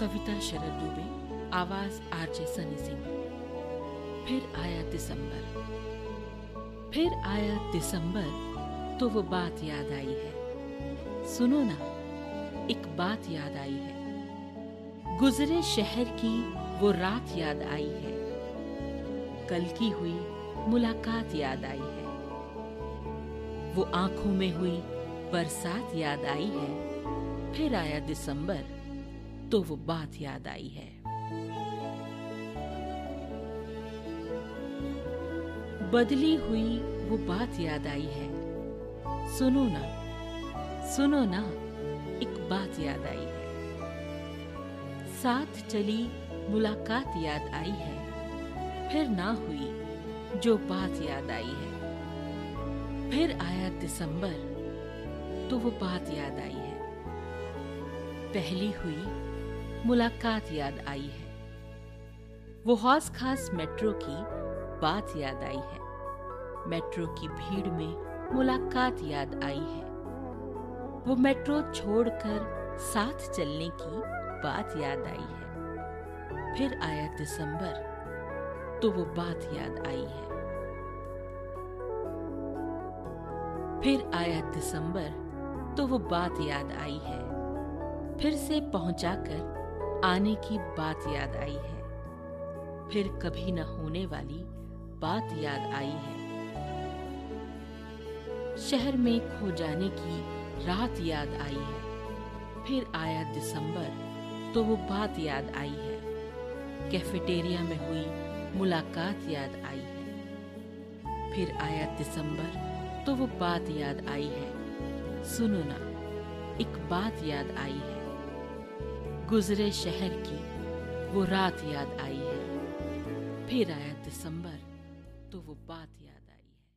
कविता शरद दुबे, आवाज़ आरजे सनी सिंह। फिर आया दिसंबर। फिर आया दिसंबर तो वो बात याद आई है। सुनो ना, एक बात याद आई है। गुजरे शहर की वो रात याद आई है। कल की हुई मुलाकात याद आई है। वो आँखों में हुई बरसात याद आई है। फिर आया दिसंबर। तो वो बात याद आई है। बदली हुई वो बात याद आई है। सुनो ना सुनो ना, एक बात याद आई है। साथ चली मुलाकात याद आई है। फिर ना हुई जो बात याद आई है। फिर आया दिसंबर तो वो बात याद आई है। पहली हुई मुलाकात याद आई है। वो हौस खास मेट्रो की बात याद आई है। मेट्रो की भीड़ में मुलाकात याद आई है। वो मेट्रो छोड़कर साथ चलने की बात याद आई है। फिर आया दिसंबर तो वो बात याद आई है। फिर आया दिसंबर तो वो बात याद आई है। फिर से पहुंचाकर आने की बात याद आई है। फिर कभी न होने वाली बात याद आई है। शहर में खो जाने की रात याद आई है। फिर आया दिसंबर तो वो बात याद आई है। कैफेटेरिया में हुई मुलाकात याद आई है। फिर आया दिसंबर तो वो बात याद आई है। सुनो ना, एक बात याद आई है। गुजरे शहर की, वो रात याद आई है। फिर आया दिसंबर तो वो बात याद